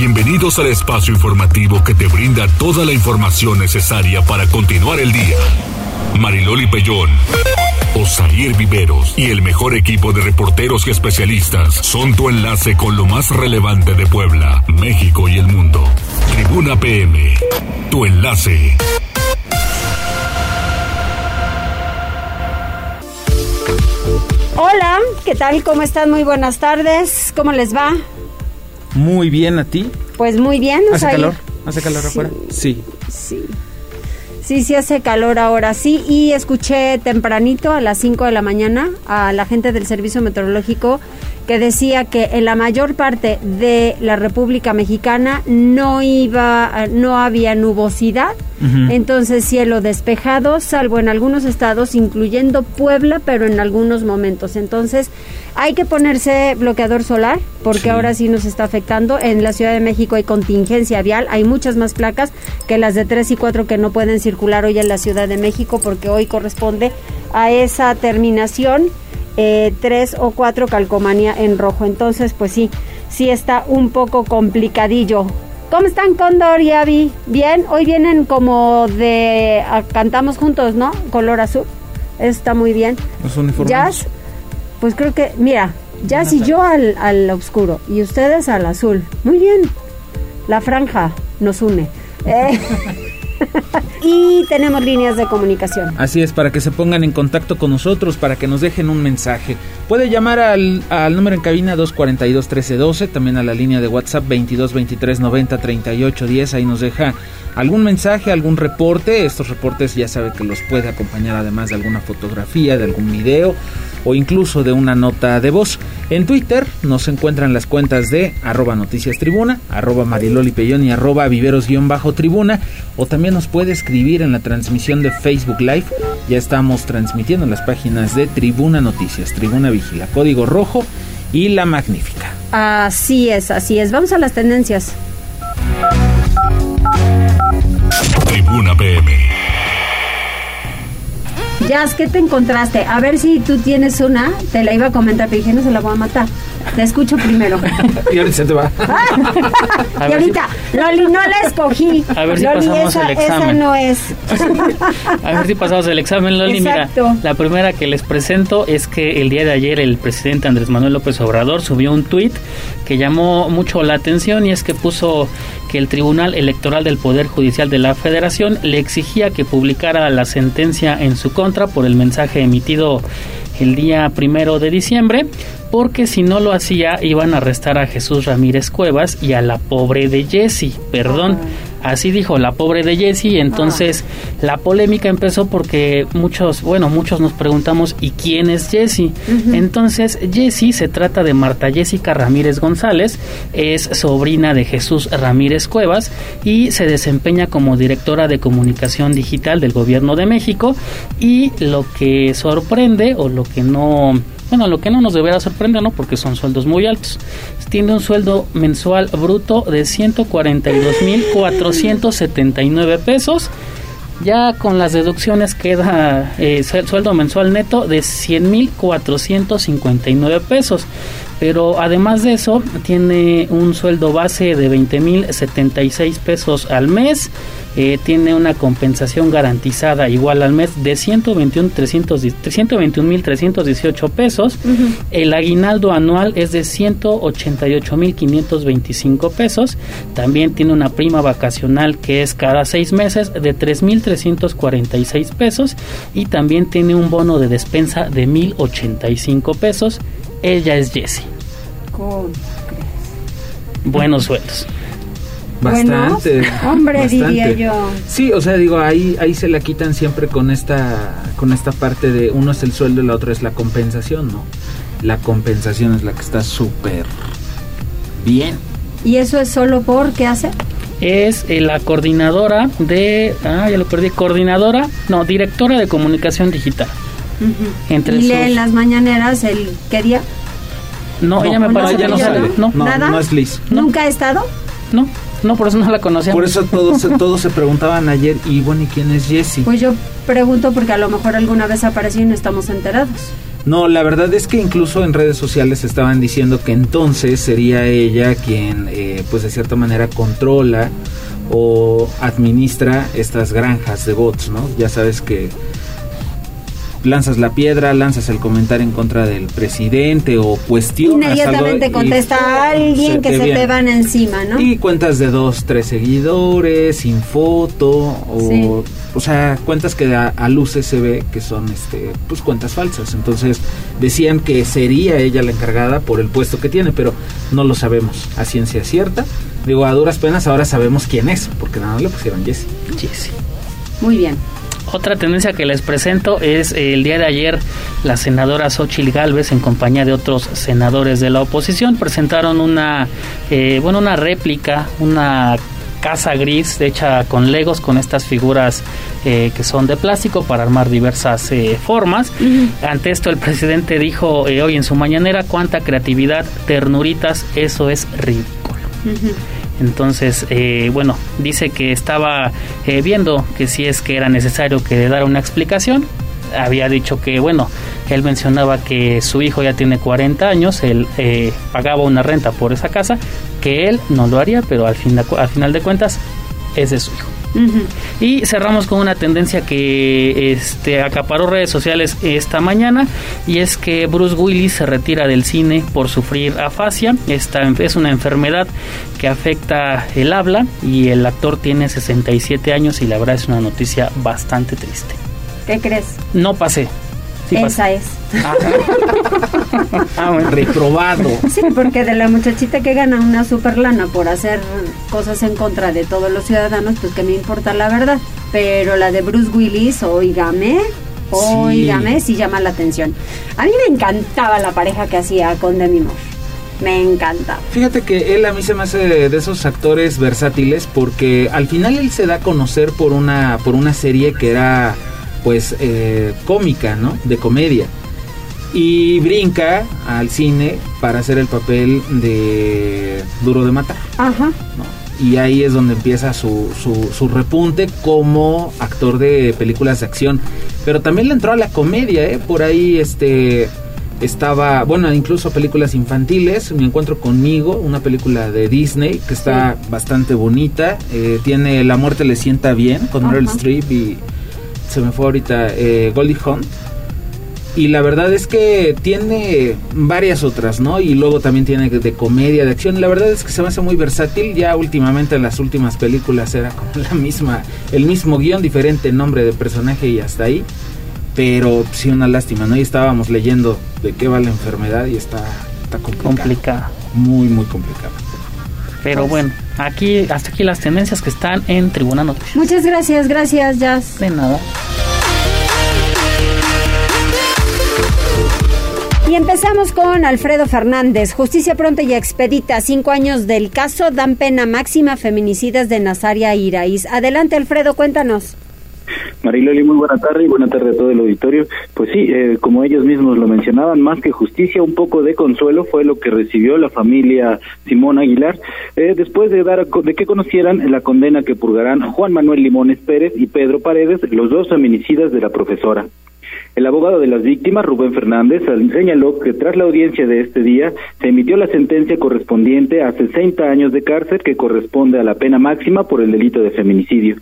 Bienvenidos al espacio informativo que te brinda toda la información necesaria para continuar el día. Mariloli Pellón, Osair Viveros y el mejor equipo de reporteros y especialistas son tu enlace con lo más relevante de Puebla, México y el mundo. Tribuna PM, tu enlace. Hola, ¿qué tal? ¿Cómo están? Muy buenas tardes. ¿Cómo les va? Muy bien, ¿a ti? Pues muy bien. ¿Hace calor? ¿Hace calor afuera? Sí. Sí. Sí, sí hace calor ahora, sí. Y escuché tempranito, a las 5 de la mañana, a la gente del Servicio Meteorológico que decía que en la mayor parte de la República Mexicana no iba, no había nubosidad, entonces cielo despejado, salvo en algunos estados, incluyendo Puebla, pero en algunos momentos. Entonces hay que ponerse bloqueador solar, porque Sí. ahora sí nos está afectando. En la Ciudad de México hay contingencia vial, hay muchas más placas que las de 3 y 4 que no pueden circular hoy en la Ciudad de México, porque hoy corresponde a esa terminación. Eh, 3 o 4 calcomanía en rojo. Entonces, pues sí, sí está un poco complicadillo. ¿Cómo están, Condor y Avi? Bien, hoy vienen como de... ah, cantamos juntos, ¿no? Color azul. Está muy bien. Los uniformes. Jazz, pues creo que, mira, Jazz y yo al, al oscuro y ustedes al azul. Muy bien. La franja nos une. Eh, y tenemos líneas de comunicación. Así es, para que se pongan en contacto con nosotros, para que nos dejen un mensaje. Puede llamar al, al número en cabina 242-1312, también a la línea de WhatsApp 2223-903810, ahí nos deja algún mensaje, algún reporte. Estos reportes ya sabe que los puede acompañar además de alguna fotografía, de algún video o incluso de una nota de voz. En Twitter nos encuentran las cuentas de arroba noticias tribuna, arroba mariloli Pellón y arroba viveros-tribuna o también nos puede escribir en la transmisión de Facebook Live. Ya estamos transmitiendo en las páginas de Tribuna Noticias, Tribuna Vigila, Código Rojo y La Magnífica. Así es, así es. Vamos a las tendencias. Tribuna PM. Jazz, ¿qué te encontraste? A ver si tú tienes una. Te la iba a comentar, pero dije, no se la voy a matar. Te escucho primero. Y ahorita se te va. y ahorita, Loli, no la escogí. A ver si Loli, pasamos esa, el esa examen. no es. A ver si pasamos el examen, Loli. Exacto. Mira, la primera que les presento es que el día de ayer el presidente Andrés Manuel López Obrador subió un tuit que llamó mucho la atención y es que puso que el Tribunal Electoral del Poder Judicial de la Federación le exigía que publicara la sentencia en su contra por el mensaje emitido el día primero de diciembre, porque si no lo hacía iban a arrestar a Jesús Ramírez Cuevas y a la pobre de Jessie, perdón. Así dijo la pobre de Jessie, entonces la polémica empezó porque muchos, bueno, muchos nos preguntamos ¿y quién es Jessie? Entonces Jessie se trata de Marta Jessica Ramírez González, es sobrina de Jesús Ramírez Cuevas y se desempeña como directora de comunicación digital del gobierno de México y lo que sorprende o lo que no bueno, lo que no nos deberá sorprender, ¿no? Porque son sueldos muy altos. Tiene un sueldo mensual bruto de 142.479 pesos. Ya con las deducciones queda eh, su- sueldo mensual neto de 100.459 pesos. Pero además de eso, tiene un sueldo base de 20.076 pesos al mes. eh, tiene una compensación garantizada igual al mes de 121.318 pesos. El aguinaldo anual es de 188.525 pesos. También tiene una prima vacacional que es cada seis meses de 3.346 pesos. Y también tiene un bono de despensa de 1.085 pesos. Ella es Jessie. ¿Cómo? Buenos sueldos. Bastante. Hombre, bastante. diría yo. Sí, o sea, digo, ahí, ahí se la quitan siempre con esta, con esta parte de uno es el sueldo y la otra es la compensación, ¿no? La compensación es la que está súper bien. ¿Y eso es solo por qué hace? es eh, la coordinadora de. Ah, ya lo perdí. Coordinadora, no, directora de comunicación digital. Entre y lee sus- en las mañaneras el qué día. No, ella me no parece se ya no sale. ¿no? No, No, ¿Nada? no es Liz. No. ¿Nunca ha estado? no, no, por eso no la conocía. Por eso todos, todos se preguntaban ayer, y bueno, ¿y quién es Jessie? Pues yo pregunto porque a lo mejor alguna vez apareció y no estamos enterados. No, la verdad es que incluso en redes sociales estaban diciendo que entonces sería ella quien eh, pues de cierta manera controla o administra estas granjas de bots, ¿no? Ya sabes que lanzas la piedra, lanzas el comentario en contra del presidente o cuestionas Inmediatamente contesta a alguien que se te van encima, ¿no? Y cuentas de dos, tres seguidores, sin foto, o, o sea, cuentas que a, a luces se ve que son, este, pues cuentas falsas. Entonces decían que sería ella la encargada por el puesto que tiene, pero no lo sabemos a ciencia cierta. Digo, a duras penas ahora sabemos quién es, porque nada le pusieron Jesse. Jesse. Muy bien. Otra tendencia que les presento es eh, el día de ayer la senadora Xochil Gálvez en compañía de otros senadores de la oposición presentaron una eh, bueno una réplica una casa gris hecha con legos con estas figuras eh, que son de plástico para armar diversas formas. Ante esto el presidente dijo hoy en su mañanera cuánta creatividad, ternuritas, eso es ridículo. Entonces, eh, bueno, dice que estaba eh, viendo que si es que era necesario que le dara una explicación. Había dicho que, bueno, él mencionaba que su hijo ya tiene 40 años, él eh, pagaba una renta por esa casa, que él no lo haría, pero al, fin, al final de cuentas es de su hijo. Y cerramos con una tendencia que este, acaparó redes sociales esta mañana y es que Bruce Willis se retira del cine por sufrir afasia. Esta es una enfermedad que afecta el habla y el actor tiene 67 años y la verdad es una noticia bastante triste. ¿Qué crees? No pasé. Esa es. ah, reprobado. Sí, porque de la muchachita que gana una super lana por hacer cosas en contra de todos los ciudadanos, pues que me importa la verdad. Pero la de Bruce Willis, oígame, oígame, sí, llama la atención. A mí me encantaba la pareja que hacía con Demi Moore. Me encanta. Fíjate que él a mí se me hace de esos actores versátiles porque al final él se da a conocer por una, por una serie que era pues eh, cómica, ¿no? De comedia. Y brinca al cine para hacer el papel de Duro de Matar. Ajá. Y ahí es donde empieza su, su, su, repunte como actor de películas de acción. Pero también le entró a la comedia, ¿eh? Por ahí este estaba, bueno, incluso películas infantiles. Me encuentro conmigo, una película de Disney que está bastante bonita. Eh, tiene La muerte le sienta bien con Meryl Streep y se me fue ahorita eh, Goldie Hawn. Y la verdad es que tiene varias otras, ¿no? Y luego también tiene de comedia, de acción. La verdad es que se me hace muy versátil. Ya últimamente en las últimas películas era como la misma, el mismo guion, diferente nombre de personaje y hasta ahí. Pero sí una lástima, ¿no? Y estábamos leyendo de qué va la enfermedad y está, está complicada. Muy, muy complicada. Pero bueno, aquí hasta aquí las tendencias que están en Tribuna Noticias. Muchas gracias, gracias, Jazz. De nada. Y empezamos con Alfredo Fernández. Justicia pronta y expedita. Cinco años del caso dan pena máxima feminicidas de Nazaria Iraíz. Adelante, Alfredo, cuéntanos. Mariloli, muy buena tarde y buena tarde a todo el auditorio. Pues sí, eh, como ellos mismos lo mencionaban, más que justicia, un poco de consuelo fue lo que recibió la familia Simón Aguilar eh, después de dar de que conocieran la condena que purgarán Juan Manuel Limones Pérez y Pedro Paredes, los dos feminicidas de la profesora. El abogado de las víctimas, Rubén Fernández, señaló que tras la audiencia de este día se emitió la sentencia correspondiente a 60 años de cárcel que corresponde a la pena máxima por el delito de feminicidio.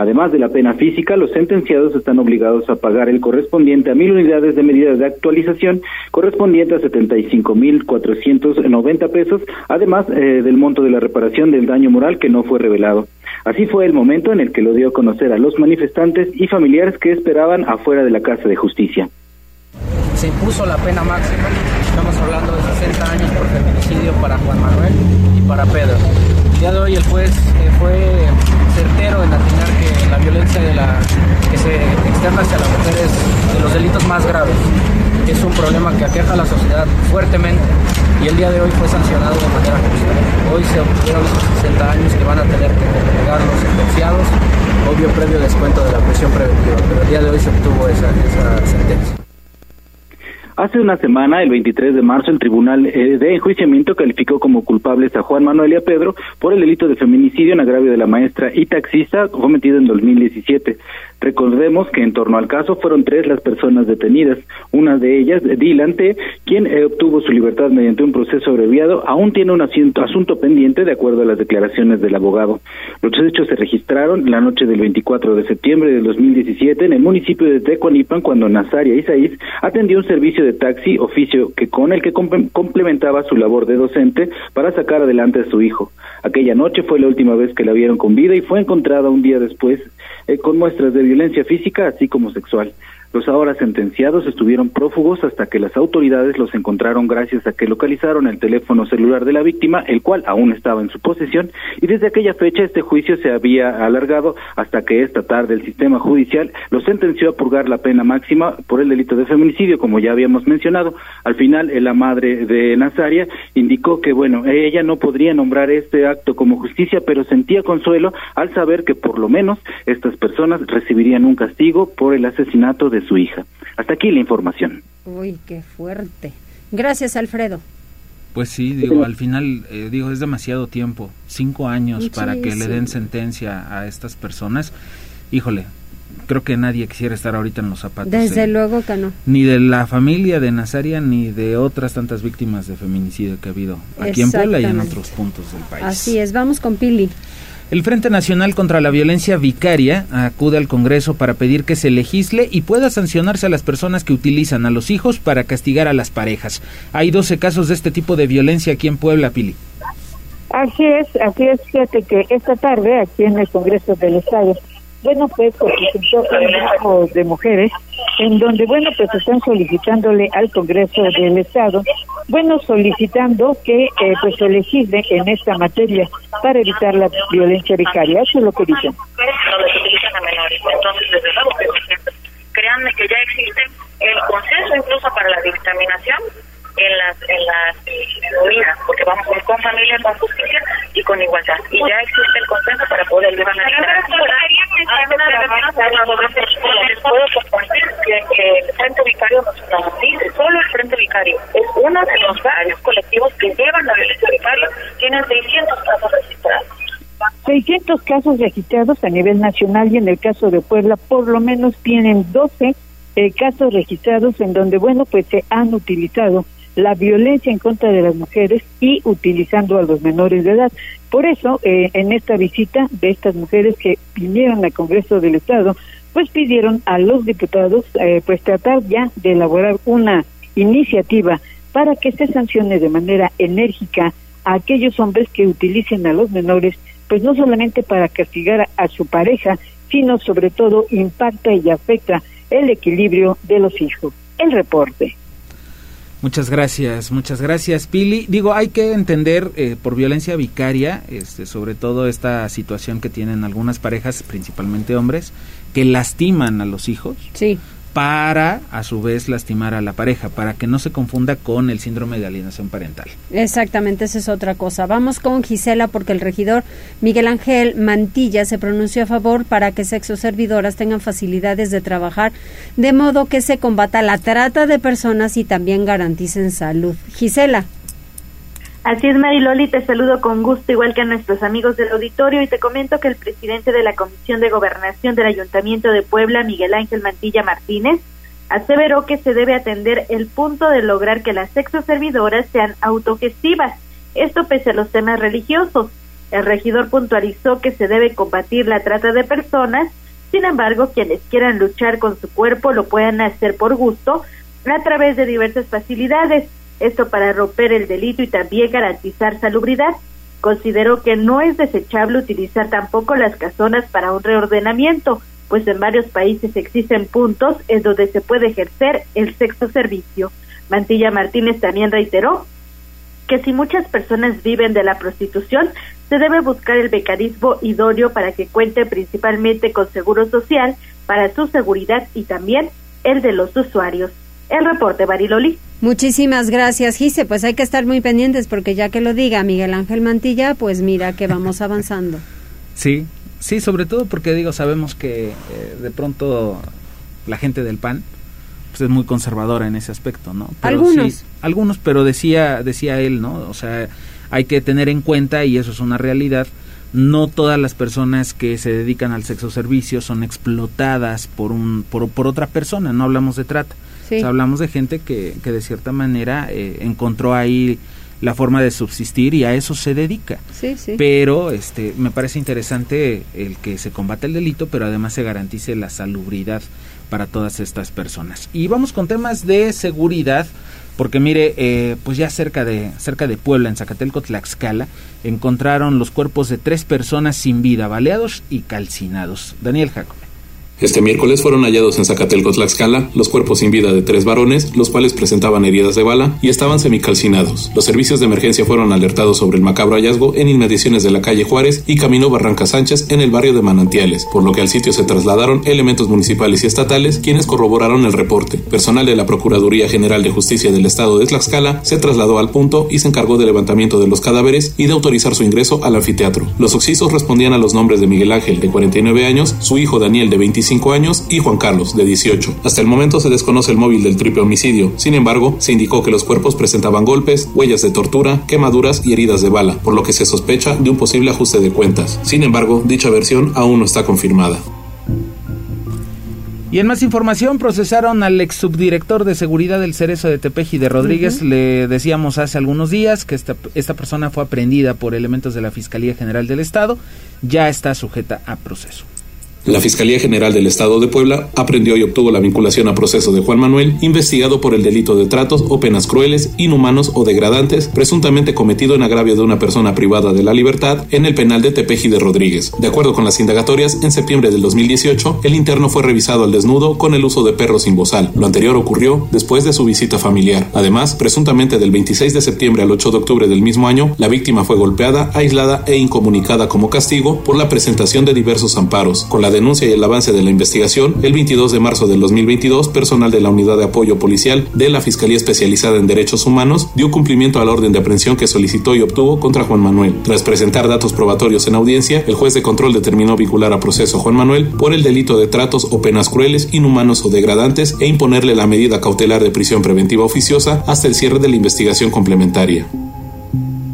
Además de la pena física, los sentenciados están obligados a pagar el correspondiente a mil unidades de medidas de actualización, correspondiente a 75.490 pesos, además eh, del monto de la reparación del daño moral que no fue revelado. Así fue el momento en el que lo dio a conocer a los manifestantes y familiares que esperaban afuera de la Casa de Justicia. Se impuso la pena máxima, estamos hablando de 60 años por feminicidio para Juan Manuel y para Pedro. El día de hoy el juez eh, fue certero en atinar que la violencia la, que se externa hacia las mujeres de los delitos más graves es un problema que aqueja a la sociedad fuertemente y el día de hoy fue sancionado de manera justa. Hoy se obtuvieron esos 60 años que van a tener que pagar los sentenciados, obvio previo descuento de la prisión preventiva, pero el día de hoy se obtuvo esa sentencia. Hace una semana, el 23 de marzo, el Tribunal eh, de Enjuiciamiento calificó como culpables a Juan Manuel y a Pedro por el delito de feminicidio en agravio de la maestra y taxista cometido en 2017. Recordemos que en torno al caso fueron tres las personas detenidas. Una de ellas, Dylan T., quien eh, obtuvo su libertad mediante un proceso abreviado, aún tiene un asunto pendiente de acuerdo a las declaraciones del abogado. Los hechos se registraron la noche del 24 de septiembre del 2017 en el municipio de Tecuanipan cuando Nazaria Isaís atendió un servicio de taxi, oficio que con el que complementaba su labor de docente para sacar adelante a su hijo. Aquella noche fue la última vez que la vieron con vida y fue encontrada un día después eh, con muestras de violencia física así como sexual. Los ahora sentenciados estuvieron prófugos hasta que las autoridades los encontraron gracias a que localizaron el teléfono celular de la víctima, el cual aún estaba en su posesión, y desde aquella fecha este juicio se había alargado hasta que esta tarde el sistema judicial los sentenció a purgar la pena máxima por el delito de feminicidio, como ya habíamos mencionado. Al final, la madre de Nazaria indicó que, bueno, ella no podría nombrar este acto como justicia, pero sentía consuelo al saber que por lo menos estas personas recibirían un castigo por el asesinato de su hija. Hasta aquí la información. Uy, qué fuerte. Gracias, Alfredo. Pues sí, digo, al final, eh, digo, es demasiado tiempo, cinco años para que le den sentencia a estas personas. Híjole, creo que nadie quisiera estar ahorita en los zapatos. Desde luego que no. Ni de la familia de Nazaria, ni de otras tantas víctimas de feminicidio que ha habido aquí en Puebla y en otros puntos del país. Así es, vamos con Pili. El Frente Nacional contra la Violencia Vicaria acude al Congreso para pedir que se legisle y pueda sancionarse a las personas que utilizan a los hijos para castigar a las parejas. Hay 12 casos de este tipo de violencia aquí en Puebla, Pili. Así es, así es, fíjate que esta tarde aquí en el Congreso del Estado bueno, pues se presentó un grupo de mujeres en donde, bueno, pues están solicitándole al Congreso del Estado, bueno, solicitando que eh, pues se legisle en esta materia para evitar la violencia vicaria. Eso es lo que dicen. No. Entonces, desde luego créanme que ya existe el consenso incluso para la dictaminación en las en las eh, porque vamos a ir con familia, con justicia y con igualdad. Y ya existe el consenso para poder llevar a puedo compartir que el Frente Vicario nos dice, solo el Frente Vicario es uno de los varios colectivos que llevan la violencia vicaria, tienen 600 casos registrados. 600 casos registrados a nivel nacional y en el caso de Puebla por lo menos tienen 12 eh, casos registrados en donde, bueno, pues se han utilizado la violencia en contra de las mujeres y utilizando a los menores de edad. Por eso, eh, en esta visita de estas mujeres que vinieron al Congreso del Estado, pues pidieron a los diputados eh, pues tratar ya de elaborar una iniciativa para que se sancione de manera enérgica a aquellos hombres que utilicen a los menores, pues no solamente para castigar a su pareja, sino sobre todo impacta y afecta el equilibrio de los hijos. El reporte. Muchas gracias, muchas gracias, Pili. Digo, hay que entender eh, por violencia vicaria, este, sobre todo esta situación que tienen algunas parejas, principalmente hombres, que lastiman a los hijos. Sí para a su vez lastimar a la pareja, para que no se confunda con el síndrome de alienación parental. Exactamente, esa es otra cosa. Vamos con Gisela porque el regidor Miguel Ángel Mantilla se pronunció a favor para que sexoservidoras tengan facilidades de trabajar, de modo que se combata la trata de personas y también garanticen salud. Gisela. Así es, Mariloli, te saludo con gusto, igual que a nuestros amigos del auditorio, y te comento que el presidente de la Comisión de Gobernación del Ayuntamiento de Puebla, Miguel Ángel Mantilla Martínez, aseveró que se debe atender el punto de lograr que las sexoservidoras sean autogestivas, esto pese a los temas religiosos. El regidor puntualizó que se debe combatir la trata de personas, sin embargo, quienes quieran luchar con su cuerpo lo pueden hacer por gusto a través de diversas facilidades esto para romper el delito y también garantizar salubridad. Consideró que no es desechable utilizar tampoco las casonas para un reordenamiento, pues en varios países existen puntos en donde se puede ejercer el sexo servicio. Mantilla Martínez también reiteró que si muchas personas viven de la prostitución, se debe buscar el mecanismo idóneo para que cuente principalmente con seguro social para su seguridad y también el de los usuarios. El reporte, Bariloli. Muchísimas gracias, Gise. Pues hay que estar muy pendientes porque ya que lo diga Miguel Ángel Mantilla, pues mira que vamos avanzando. Sí, sí, sobre todo porque digo, sabemos que eh, de pronto la gente del PAN pues es muy conservadora en ese aspecto, ¿no? algunos. algunos, pero decía, decía él, ¿no? O sea, hay que tener en cuenta, y eso es una realidad, no todas las personas que se dedican al sexo servicio son explotadas por un por, por otra persona no hablamos de trata hablamos de gente que, que de cierta manera eh, encontró ahí la forma de subsistir y a eso se dedica. Sí, sí. Pero este me parece interesante el que se combate el delito, pero además se garantice la salubridad para todas estas personas. Y vamos con temas de seguridad porque mire, eh, pues ya cerca de cerca de Puebla, en Zacatelco, Tlaxcala, encontraron los cuerpos de tres personas sin vida, baleados y calcinados. Daniel Jacob. Este miércoles fueron hallados en Zacatelco, Tlaxcala, los cuerpos sin vida de tres varones, los cuales presentaban heridas de bala y estaban semicalcinados. Los servicios de emergencia fueron alertados sobre el macabro hallazgo en inmediaciones de la calle Juárez y Camino Barranca Sánchez en el barrio de Manantiales, por lo que al sitio se trasladaron elementos municipales y estatales quienes corroboraron el reporte. Personal de la Procuraduría General de Justicia del Estado de Tlaxcala se trasladó al punto y se encargó del levantamiento de los cadáveres y de autorizar su ingreso al anfiteatro. Los oxisos respondían a los nombres de Miguel Ángel, de 49 años, su hijo Daniel, de 25 años y Juan Carlos, de 18. Hasta el momento se desconoce el móvil del triple homicidio. Sin embargo, se indicó que los cuerpos presentaban golpes, huellas de tortura, quemaduras y heridas de bala, por lo que se sospecha de un posible ajuste de cuentas. Sin embargo, dicha versión aún no está confirmada. Y en más información, procesaron al ex subdirector de seguridad del Cerezo de Tepeji de Rodríguez. Le decíamos hace algunos días que esta, esta persona fue aprendida por elementos de la Fiscalía General del Estado. Ya está sujeta a proceso. La Fiscalía General del Estado de Puebla aprendió y obtuvo la vinculación a proceso de Juan Manuel, investigado por el delito de tratos o penas crueles, inhumanos o degradantes, presuntamente cometido en agravio de una persona privada de la libertad en el penal de Tepeji de Rodríguez. De acuerdo con las indagatorias, en septiembre del 2018, el interno fue revisado al desnudo con el uso de perros sin bozal. Lo anterior ocurrió después de su visita familiar. Además, presuntamente del 26 de septiembre al 8 de octubre del mismo año, la víctima fue golpeada, aislada e incomunicada como castigo por la presentación de diversos amparos. Con la denuncia y el avance de la investigación, el 22 de marzo del 2022, personal de la Unidad de Apoyo Policial de la Fiscalía Especializada en Derechos Humanos dio cumplimiento a la orden de aprehensión que solicitó y obtuvo contra Juan Manuel. Tras presentar datos probatorios en audiencia, el juez de control determinó vincular a proceso Juan Manuel por el delito de tratos o penas crueles, inhumanos o degradantes e imponerle la medida cautelar de prisión preventiva oficiosa hasta el cierre de la investigación complementaria.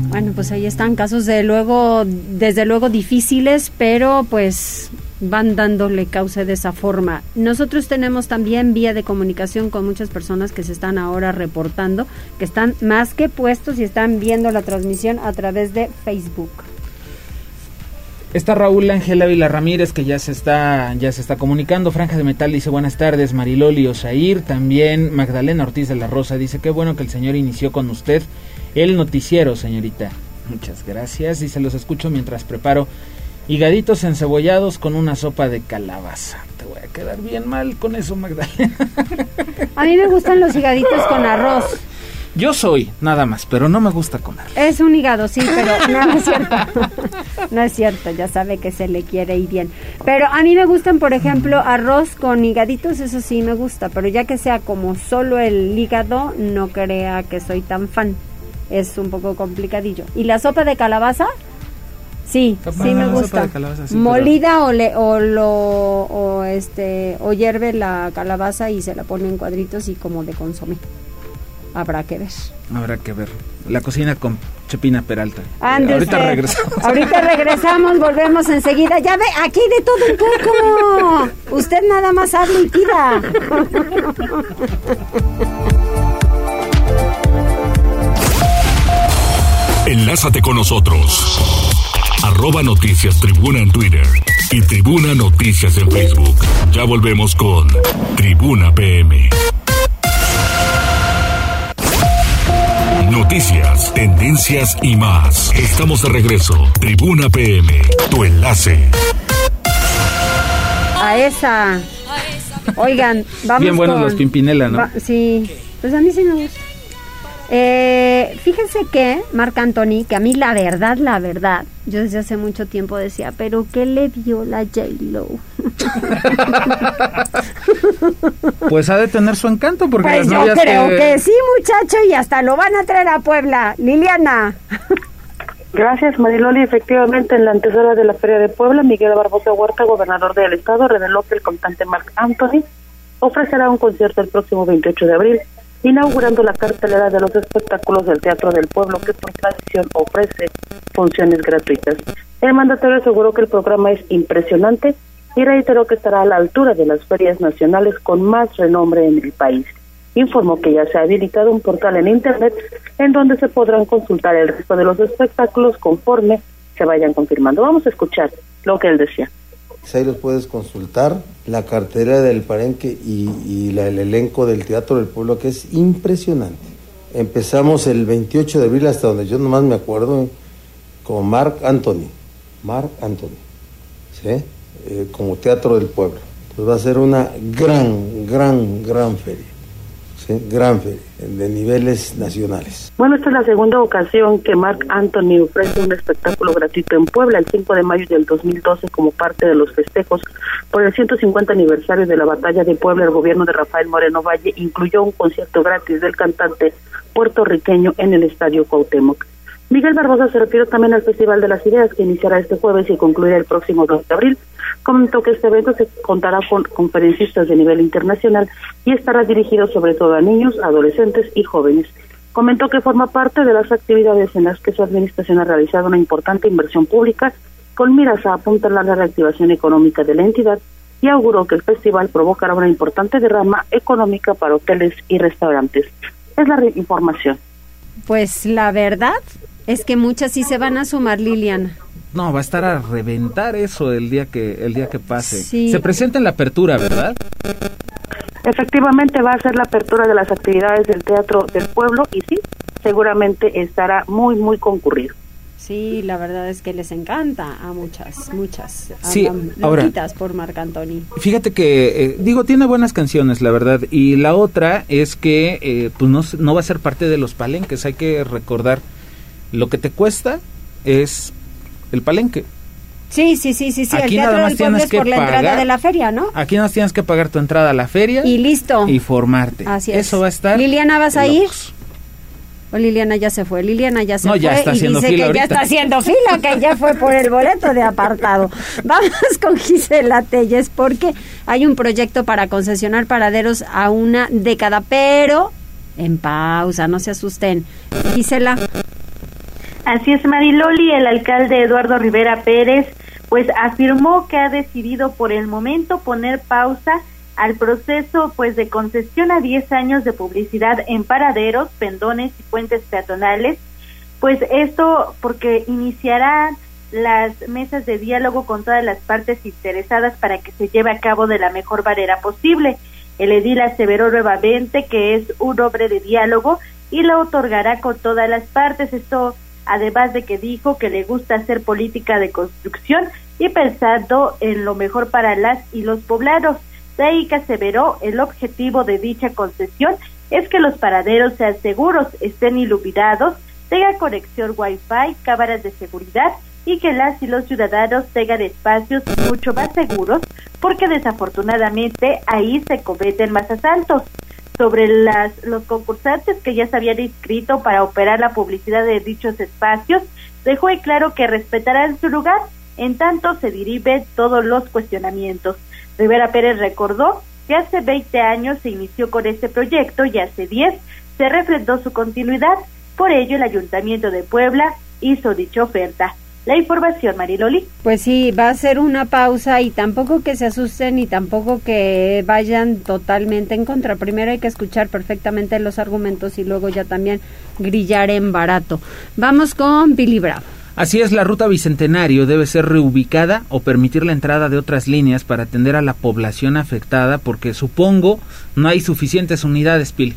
Bueno, pues ahí están casos de luego, desde luego difíciles, pero pues van dándole causa de esa forma. Nosotros tenemos también vía de comunicación con muchas personas que se están ahora reportando, que están más que puestos y están viendo la transmisión a través de Facebook. Está Raúl Ángel Ávila Ramírez que ya se está ya se está comunicando. Franja de Metal dice buenas tardes, Mariloli Osair. También Magdalena Ortiz de la Rosa dice qué bueno que el señor inició con usted el noticiero, señorita. Muchas gracias se los escucho mientras preparo higaditos encebollados con una sopa de calabaza. Te voy a quedar bien mal con eso, Magdalena. A mí me gustan los higaditos con arroz. Yo soy, nada más, pero no me gusta comer. Es un hígado, sí, pero no, es cierto. No es cierto, ya sabe que se le quiere y bien. Pero a mí me gustan, por ejemplo, arroz con higaditos, eso sí me gusta, pero ya que sea como solo el hígado, no crea que soy tan fan. Es un poco complicadillo. ¿Y la sopa de calabaza? Sí, sí me gusta. Molida o, le, o lo o este o hierve la calabaza y se la pone en cuadritos y como de consomé. Habrá que ver. Habrá que ver. La cocina con Chepina Peralta. ahorita regresamos. Ahorita regresamos, volvemos enseguida. Ya ve, aquí de todo un poco. Usted nada más habla y. Enlázate con nosotros arroba noticias tribuna en Twitter y tribuna noticias en Facebook. Ya volvemos con Tribuna PM. Noticias, tendencias y más. Estamos de regreso. Tribuna PM, tu enlace. A esa. Oigan, vamos Bien buenos los Pimpinela, ¿no? sí, pues a mí sí me gusta. Eh, fíjense que Marc Anthony, que a mí la verdad, la verdad, yo desde hace mucho tiempo decía, pero ¿qué le vio la J-Lo? pues ha de tener su encanto porque pues yo creo que... sí, muchacho, y hasta lo van a traer a Puebla. Liliana. Gracias, Mariloli. Efectivamente, en la antesala de la Feria de Puebla, Miguel Barbosa Huerta, gobernador del estado, reveló que el cantante Marc Anthony ofrecerá un concierto el próximo 28 de abril inaugurando la cartelera de los espectáculos del Teatro del Pueblo que por tradición ofrece funciones gratuitas. El mandatario aseguró que el programa es impresionante y reiteró que estará a la altura de las ferias nacionales con más renombre en el país. Informó que ya se ha habilitado un portal en Internet en donde se podrán consultar el resto de los espectáculos conforme se vayan confirmando. Vamos a escuchar lo que él decía. Ahí los puedes consultar, la cartera del Parenque y, el elenco del Teatro del Pueblo, que es impresionante. Empezamos el 28 de abril, hasta donde yo nomás me acuerdo, con Marc Anthony. Marc Anthony, ¿sí? Eh, como Teatro del Pueblo. Pues va a ser una gran, gran, gran feria gran feria, de niveles nacionales. Bueno, esta es la segunda ocasión que Mark Anthony ofrece un espectáculo gratuito en Puebla, el 5 de mayo del 2012, como parte de los festejos por el 150 aniversario de la batalla de Puebla. El gobierno de Rafael Moreno Valle incluyó un concierto gratis del cantante puertorriqueño en el Estadio Cuauhtémoc. Miguel Barbosa se refiere también al Festival de las Ideas que iniciará este jueves y concluirá el próximo 2 de abril. Comentó que este evento se contará con conferencistas de nivel internacional y estará dirigido sobre todo a niños, adolescentes y jóvenes. Comentó que forma parte de las actividades en las que su administración ha realizado una importante inversión pública con miras a apuntalar la reactivación económica de la entidad y auguró que el festival provocará una importante derrama económica para hoteles y restaurantes. Es la información. Pues la verdad es que muchas sí se van a sumar, Liliana. No, va a estar a reventar eso el día que el día que pase. Se presenta en la apertura, ¿verdad? Efectivamente va a ser la apertura de las actividades del Teatro del Pueblo y sí, seguramente estará muy muy concurrido. Sí, la verdad es que les encanta a muchas, muchas. Sí, ahora, por Marc Anthony. Fíjate que, eh, digo, tiene buenas canciones, la verdad. Y la otra es que, eh, pues no, no va a ser parte de los palenques. Hay que recordar lo que te cuesta es el palenque. Sí, sí, sí, sí, sí. Aquí el nada más tienes que por la entrada de la feria, ¿no? Aquí nada más tienes que pagar tu entrada a la feria. Y listo. Y formarte. Así es. Eso va a estar. Liliana, ¿vas a ir? O Liliana ya se fue. Liliana ya se no, fue. Ya está haciendo y dice que ya está haciendo fila, que ya fue por el boleto de apartado. Vamos con Gisela Telles, porque hay un proyecto para concesionar paraderos a una década, pero en pausa, no se asusten. Gisela. Así es, Mariloli, el alcalde Eduardo Rivera Pérez, pues afirmó que ha decidido por el momento poner pausa al proceso pues de concesión a 10 años de publicidad en paraderos, pendones y puentes peatonales, pues esto porque iniciará las mesas de diálogo con todas las partes interesadas para que se lleve a cabo de la mejor manera posible. El edil aseveró nuevamente que es un hombre de diálogo y lo otorgará con todas las partes. Esto además de que dijo que le gusta hacer política de construcción y pensando en lo mejor para las y los poblados. De ahí que aseveró el objetivo de dicha concesión es que los paraderos sean seguros, estén iluminados, tengan conexión Wi-Fi, cámaras de seguridad y que las y los ciudadanos tengan espacios mucho más seguros porque desafortunadamente ahí se cometen más asaltos sobre las, los concursantes que ya se habían inscrito para operar la publicidad de dichos espacios, dejó claro que respetarán su lugar, en tanto se dirimen todos los cuestionamientos. Rivera Pérez recordó que hace 20 años se inició con este proyecto y hace 10 se refrendó su continuidad, por ello el Ayuntamiento de Puebla hizo dicha oferta. La información, Mariloli. Pues sí, va a ser una pausa y tampoco que se asusten y tampoco que vayan totalmente en contra. Primero hay que escuchar perfectamente los argumentos y luego ya también grillar en barato. Vamos con Billy Bravo. Así es, la ruta Bicentenario debe ser reubicada o permitir la entrada de otras líneas para atender a la población afectada porque supongo no hay suficientes unidades, Pil.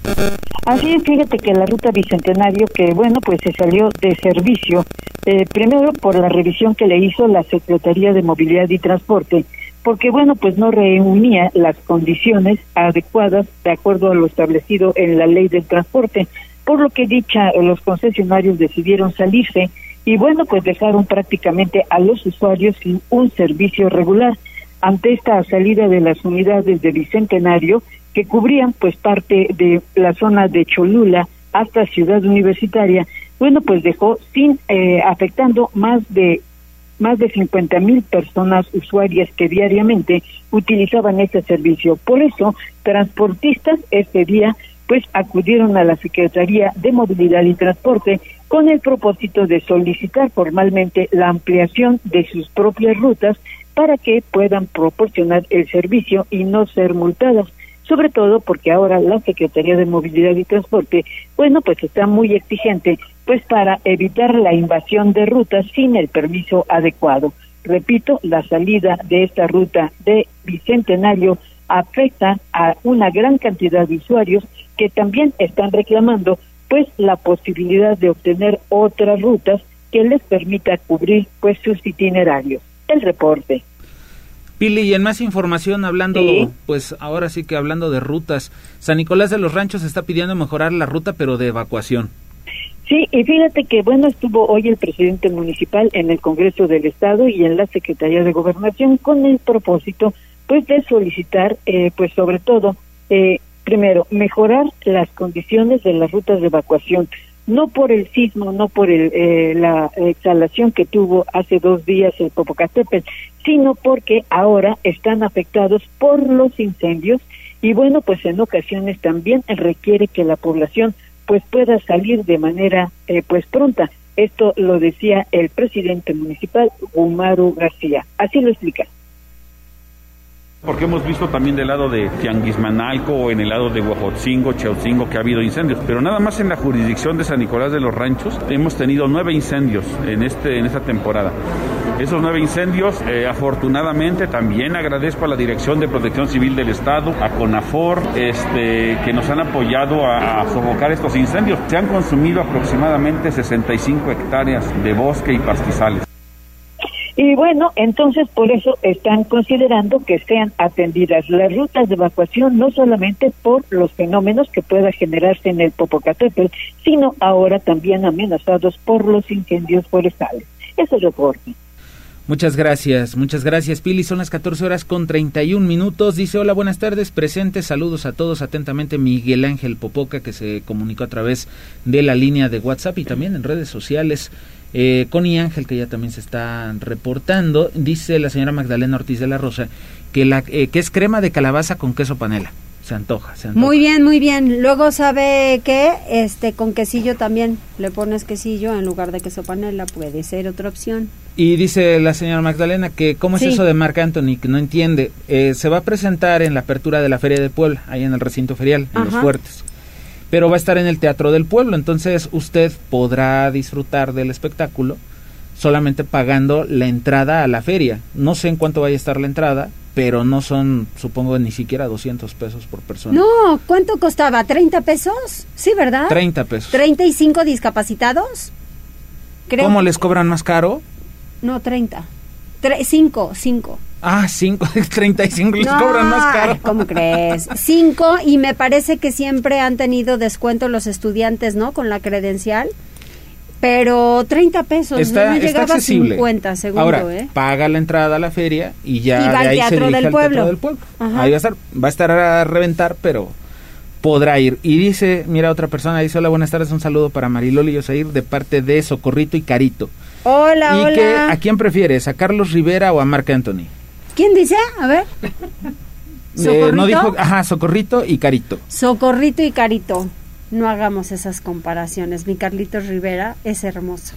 Así es, fíjate que la ruta Bicentenario, que bueno, pues se salió de servicio, eh, primero por la revisión que le hizo la Secretaría de Movilidad y Transporte, porque bueno, pues no reunía las condiciones adecuadas de acuerdo a lo establecido en la ley del transporte, por lo que dicha los concesionarios decidieron salirse y bueno, pues dejaron prácticamente a los usuarios sin un servicio regular. Ante esta salida de las unidades de Bicentenario, que cubrían pues parte de la zona de Cholula hasta Ciudad Universitaria, bueno, pues dejó sin eh, afectando más de más de 50 mil personas usuarias que diariamente utilizaban este servicio. Por eso, transportistas este día pues acudieron a la Secretaría de Movilidad y Transporte con el propósito de solicitar formalmente la ampliación de sus propias rutas para que puedan proporcionar el servicio y no ser multadas sobre todo porque ahora la Secretaría de Movilidad y Transporte, bueno, pues está muy exigente, pues para evitar la invasión de rutas sin el permiso adecuado. Repito, la salida de esta ruta de Bicentenario afecta a una gran cantidad de usuarios que también están reclamando pues la posibilidad de obtener otras rutas que les permita cubrir pues sus itinerarios. El reporte. Pili, y en más información, hablando, pues ahora sí que hablando de rutas, San Nicolás de los Ranchos está pidiendo mejorar la ruta, pero de evacuación. Sí, y fíjate que bueno, estuvo hoy el presidente municipal en el Congreso del Estado y en la Secretaría de Gobernación con el propósito, pues, de solicitar, eh, pues, sobre todo, eh, primero, mejorar las condiciones de las rutas de evacuación no por el sismo, no por el, eh, la exhalación que tuvo hace dos días el Popocatépetl, sino porque ahora están afectados por los incendios y bueno, pues en ocasiones también requiere que la población pues pueda salir de manera eh, pues pronta. Esto lo decía el presidente municipal, Umaru García. Así lo explica. Porque hemos visto también del lado de Tianguismanalco o en el lado de Huajotzingo, Cheotzingo, que ha habido incendios. Pero nada más en la jurisdicción de San Nicolás de los Ranchos hemos tenido nueve incendios en, este, en esta temporada. Esos nueve incendios, eh, afortunadamente, también agradezco a la Dirección de Protección Civil del Estado, a CONAFOR, este, que nos han apoyado a, a sofocar estos incendios. Se han consumido aproximadamente 65 hectáreas de bosque y pastizales. Y bueno, entonces por eso están considerando que sean atendidas las rutas de evacuación no solamente por los fenómenos que pueda generarse en el Popocatépetl, sino ahora también amenazados por los incendios forestales. Ese es el reporte. Muchas gracias, muchas gracias Pili. Son las 14 horas con 31 minutos. Dice, hola, buenas tardes, presentes, saludos a todos atentamente. Miguel Ángel Popoca, que se comunicó a través de la línea de WhatsApp y también en redes sociales. Eh, Connie Ángel, que ya también se está reportando, dice la señora Magdalena Ortiz de la Rosa que, la, eh, que es crema de calabaza con queso panela. Se antoja, se antoja. Muy bien, muy bien. Luego sabe que este con quesillo también le pones quesillo en lugar de queso panela, puede ser otra opción. Y dice la señora Magdalena que cómo es eso de Marc Anthony, que no entiende. Eh, se va a presentar en la apertura de la Feria de Puebla, ahí en el recinto ferial, en Los Fuertes. Pero va a estar en el Teatro del Pueblo, entonces usted podrá disfrutar del espectáculo solamente pagando la entrada a la feria. No sé en cuánto vaya a estar la entrada, pero no son, supongo, ni siquiera 200 pesos por persona. No, ¿cuánto costaba? ¿30 pesos? Sí, ¿verdad? 30 pesos. ¿35 discapacitados? Creo. ¿Cómo les cobran más caro? No, 30. 5, 5. Ah, 5, 35 les cobran más caro. ¿Cómo crees? 5 y me parece que siempre han tenido descuento los estudiantes, ¿no? Con la credencial. Pero 30 pesos, está, no llegaba está accesible. a 50, seguro, Ahora, ¿eh? paga la entrada a la feria y ya Y va de ahí Teatro se dirige del al Pueblo. Teatro del Pueblo. Ajá. Ahí va a estar, va a estar a reventar, pero podrá ir. Y dice, mira otra persona, dice, hola, buenas tardes, un saludo para Mariloli y Osair de parte de Socorrito y Carito. Hola, ¿Y hola. que, a quién prefieres, a Carlos Rivera o a Marc Anthony? ¿Quién dice? A ver. Eh, no dijo, ajá, Socorrito y Carito. Socorrito y Carito. No hagamos esas comparaciones. Mi Carlitos Rivera es hermoso.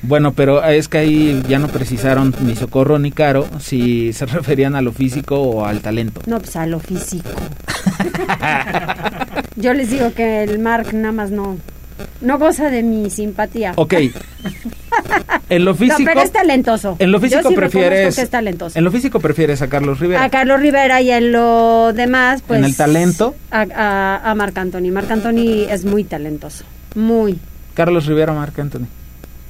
Bueno, pero es que ahí ya no precisaron ni Socorro ni Caro si se referían a lo físico o al talento. No, pues a lo físico. Yo les digo que el Mark nada más no, no goza de mi simpatía. Ok. En lo físico. No, pero es talentoso. En lo Yo físico sí prefieres. que es talentoso. En lo físico prefieres a Carlos Rivera. A Carlos Rivera y en lo demás, pues. En el talento. A, a, a Marc Anthony. Marc Anthony es muy talentoso. Muy. Carlos Rivera o Marc Anthony.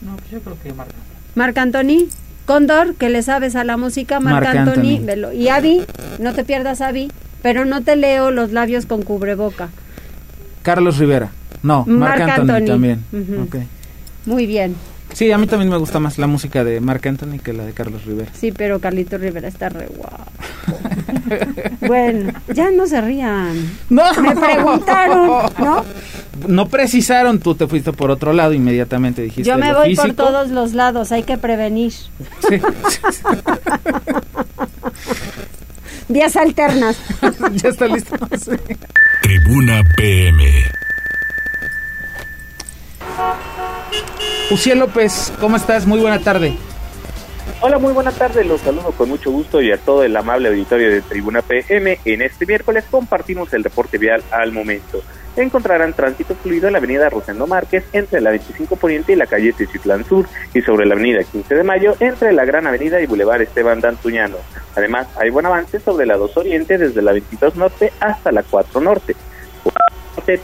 No, pues yo creo que Marc Marc Anthony, Cóndor, que le sabes a la música, Marc Marc Anthony, Anthony. velo. Y Avi, no te pierdas Avi, pero no te leo los labios con cubreboca. Carlos Rivera. No, Marc Marc Anthony, Anthony. también. Ujú. Ok. Muy bien. Sí, a mí también me gusta más la música de Marc Anthony que la de Carlos Rivera. Sí, pero Carlito Rivera está re guapo. bueno, ya no se rían. No. Me preguntaron, ¿no? No precisaron, tú te fuiste por otro lado inmediatamente dijiste. Yo me voy por todos los lados, hay que prevenir. Sí. Vías alternas. ya está listo. Tribuna PM. Uciel López, ¿cómo estás? Muy buena tarde. Hola, muy buena tarde. Los saludo con mucho gusto y a todo el amable auditorio de Tribuna PM. En este miércoles compartimos el reporte vial al momento. Encontrarán tránsito fluido en la avenida Rosendo Márquez entre la 25 Poniente y la calle Teciutlán Sur y sobre la avenida 15 de Mayo entre la Gran Avenida y Boulevard Esteban Dantuñano. Además, hay buen avance sobre la 2 Oriente desde la 22 Norte hasta la 4 Norte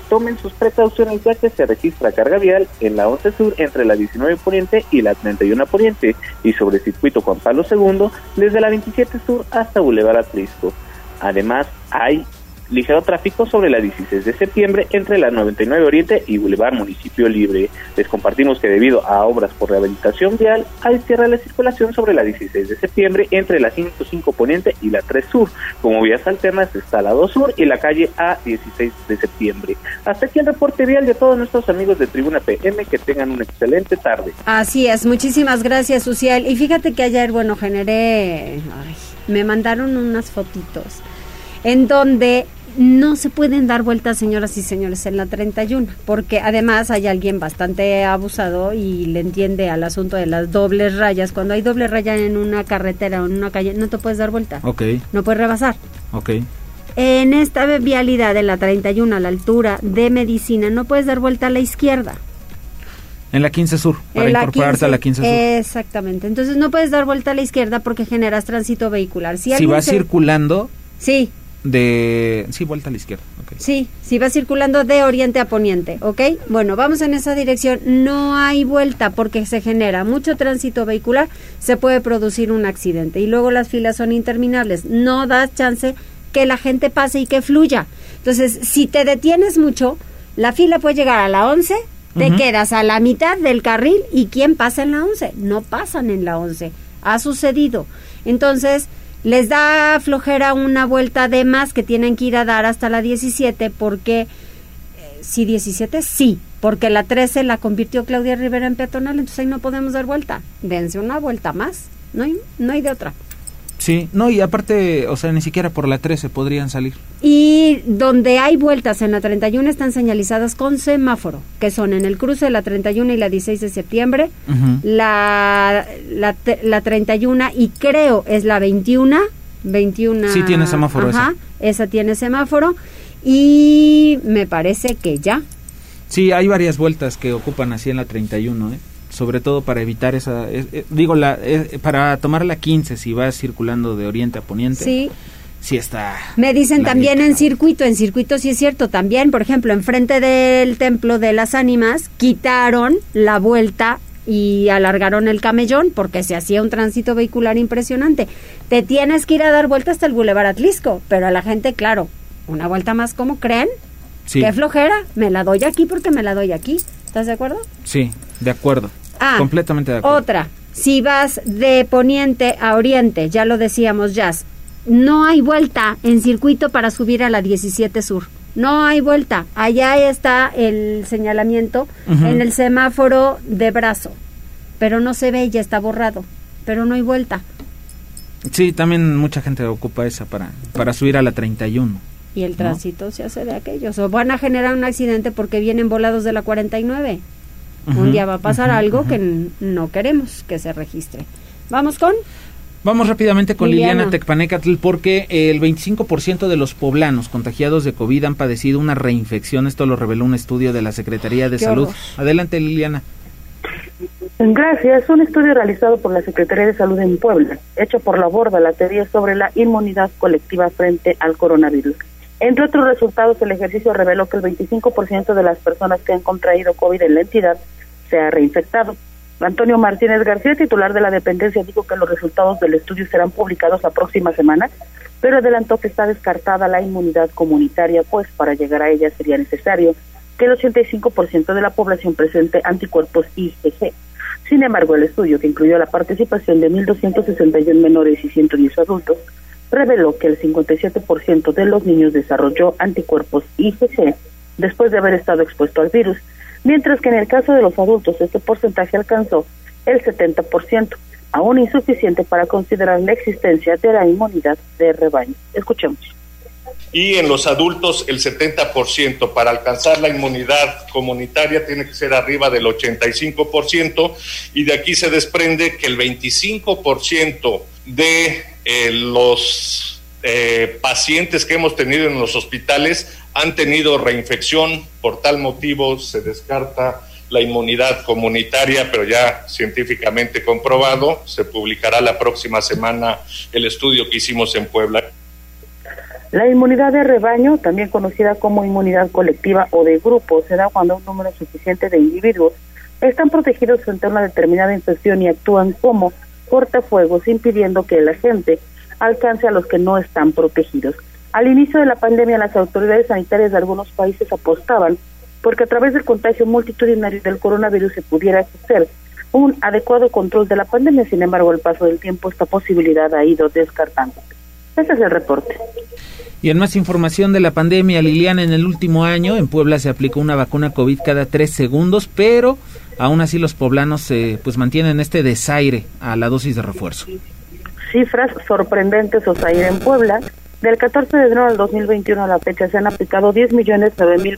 tomen sus precauciones ya que se registra carga vial en la 11 Sur entre la 19 Poniente y la 31 Poniente y sobre el circuito Juan Pablo II desde la 27 Sur hasta Boulevard Atrisco. Además, hay ligero tráfico sobre la 16 de septiembre entre la 99 Oriente y Boulevard Municipio Libre. Les compartimos que debido a obras por rehabilitación vial, hay cierre la circulación sobre la 16 de septiembre entre la 105 Poniente y la 3 Sur. Como vías alternas está la 2 Sur y la calle A16 de septiembre. Hasta aquí el reporte vial de todos nuestros amigos de Tribuna PM. Que tengan una excelente tarde. Así es, muchísimas gracias, Uciel. Y fíjate que ayer, bueno, generé... me mandaron unas fotitos en donde no se pueden dar vueltas, señoras y señores, en la 31, porque además hay alguien bastante abusado y le entiende al asunto de las dobles rayas. Cuando hay doble raya en una carretera o en una calle, no te puedes dar vuelta. Ok. No puedes rebasar. Ok. En esta vialidad de la 31 a la altura de Medicina, no puedes dar vuelta a la izquierda. En la 15 Sur, para incorporarte a la 15 Sur. Exactamente. Entonces no puedes dar vuelta a la izquierda porque generas tránsito vehicular. Si, si vas circulando. Sí, de sí vuelta a la izquierda okay. sí sí va circulando de oriente a poniente ok. Bueno vamos en esa dirección. No hay vuelta porque se genera mucho tránsito vehicular se puede producir un accidente y luego las filas son interminables. No das chance que la gente pase y que fluya. Entonces si te detienes mucho la fila puede llegar a la 11 te quedas a la mitad del carril y quién pasa en la 11 no pasan en la 11 ha sucedido. Entonces les da flojera una vuelta de más que tienen que ir a dar hasta la 17 porque, eh, si 17, sí, porque la 13 la convirtió Claudia Rivera en peatonal, entonces ahí no podemos dar vuelta. Dense una vuelta más, no hay, no hay de otra. Sí, no, y aparte, o sea, ni siquiera por la 13 podrían salir. Y donde hay vueltas en la 31 están señalizadas con semáforo, que son en el cruce de la 31 y la 16 de septiembre, la, la, la, 31 y creo es la 21, 21. Sí tiene semáforo ajá, esa. esa tiene semáforo y me parece que ya. Sí, hay varias vueltas que ocupan así en la 31, ¿eh? Sobre todo para evitar esa, digo, la, para tomar la 15 si vas circulando de oriente a poniente. Sí. Sí está. Me dicen también en circuito, en circuito sí es cierto, también, por ejemplo, enfrente del templo de las ánimas, quitaron la vuelta y alargaron el camellón porque se hacía un tránsito vehicular impresionante. Te tienes que ir a dar vuelta hasta el Boulevard Atlisco, pero a la gente, claro, una vuelta más, ¿cómo creen? Sí. Qué flojera, me la doy aquí porque me la doy aquí. ¿Estás de acuerdo? Sí, de acuerdo. Ah, completamente de acuerdo. Otra, si vas de poniente a oriente, ya lo decíamos, Jazz, no hay vuelta en circuito para subir a la 17 Sur. No hay vuelta. Allá está el señalamiento en el semáforo de brazo. Pero no se ve, ya está borrado. Pero no hay vuelta. Sí, también mucha gente ocupa esa para, para subir a la 31. Y el tránsito se hace de aquellos. O van a generar un accidente porque vienen volados de la 49. Un día va a pasar algo que no queremos que se registre. ¿Vamos con? Vamos rápidamente con Liliana, Tecpanecatl porque el 25% de los poblanos contagiados de COVID han padecido una reinfección. Esto lo reveló un estudio de la Secretaría de Salud. Adelante, Liliana. Gracias. Un estudio realizado por la Secretaría de Salud en Puebla, hecho por la Borda, la teoría sobre la inmunidad colectiva frente al coronavirus. Entre otros resultados, el ejercicio reveló que el 25% de las personas que han contraído COVID en la entidad se ha reinfectado. Antonio Martínez García, titular de la dependencia, dijo que los resultados del estudio serán publicados la próxima semana, pero adelantó que está descartada la inmunidad comunitaria, pues para llegar a ella sería necesario que el 85% de la población presente anticuerpos IgG. Sin embargo, el estudio, que incluyó la participación de 1.261 menores y 110 adultos, reveló que el 57% de los niños desarrolló anticuerpos IgG después de haber estado expuesto al virus, mientras que en el caso de los adultos este porcentaje alcanzó el 70%. aún insuficiente para considerar la existencia de la inmunidad de rebaño. Escuchemos y en los adultos el 70%. Para alcanzar la inmunidad comunitaria tiene que ser arriba del 85% y de aquí se desprende que el 25% de eh, los eh, pacientes que hemos tenido en los hospitales han tenido reinfección, por tal motivo se descarta la inmunidad comunitaria, pero ya científicamente comprobado. Se publicará la próxima semana el estudio que hicimos en Puebla. La inmunidad de rebaño, también conocida como inmunidad colectiva o de grupo, se da cuando un número suficiente de individuos están protegidos frente a una determinada infección y actúan como cortafuegos, impidiendo que la gente alcance a los que no están protegidos. Al inicio de la pandemia, las autoridades sanitarias de algunos países apostaban porque a través del contagio multitudinario del coronavirus se pudiera hacer un adecuado control de la pandemia. Sin embargo, al paso del tiempo, esta posibilidad ha ido descartándose. Ese es el reporte. Y en más información de la pandemia, Liliana, en el último año en Puebla se aplicó una vacuna COVID cada tres segundos, pero aún así los poblanos eh, pues mantienen este desaire a la dosis de refuerzo. Cifras sorprendentes, Osair, en Puebla. Del 14 de enero al 2021 a la fecha se han aplicado 10 millones mil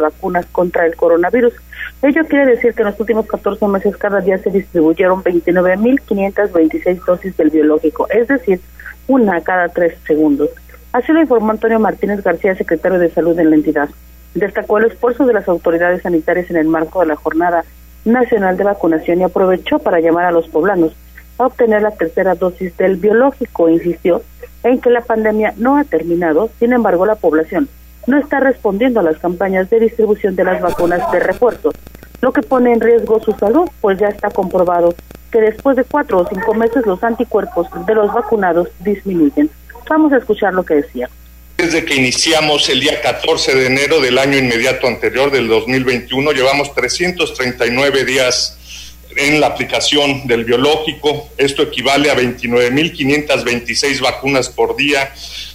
vacunas contra el coronavirus. Ello quiere decir que en los últimos 14 meses cada día se distribuyeron 29.526 dosis del biológico, es decir, una cada tres segundos. Así lo informó Antonio Martínez García, secretario de Salud en la entidad. Destacó el esfuerzo de las autoridades sanitarias en el marco de la Jornada Nacional de Vacunación y aprovechó para llamar a los poblanos a obtener la tercera dosis del biológico. Insistió en que la pandemia no ha terminado, sin embargo la población no está respondiendo a las campañas de distribución de las vacunas de refuerzo, lo que pone en riesgo su salud, pues ya está comprobado que después de cuatro o cinco meses los anticuerpos de los vacunados disminuyen. Vamos a escuchar lo que decía. Desde que iniciamos el día 14 de enero del año inmediato anterior, del 2021, llevamos 339 días en la aplicación del biológico. Esto equivale a 29.526 vacunas por día,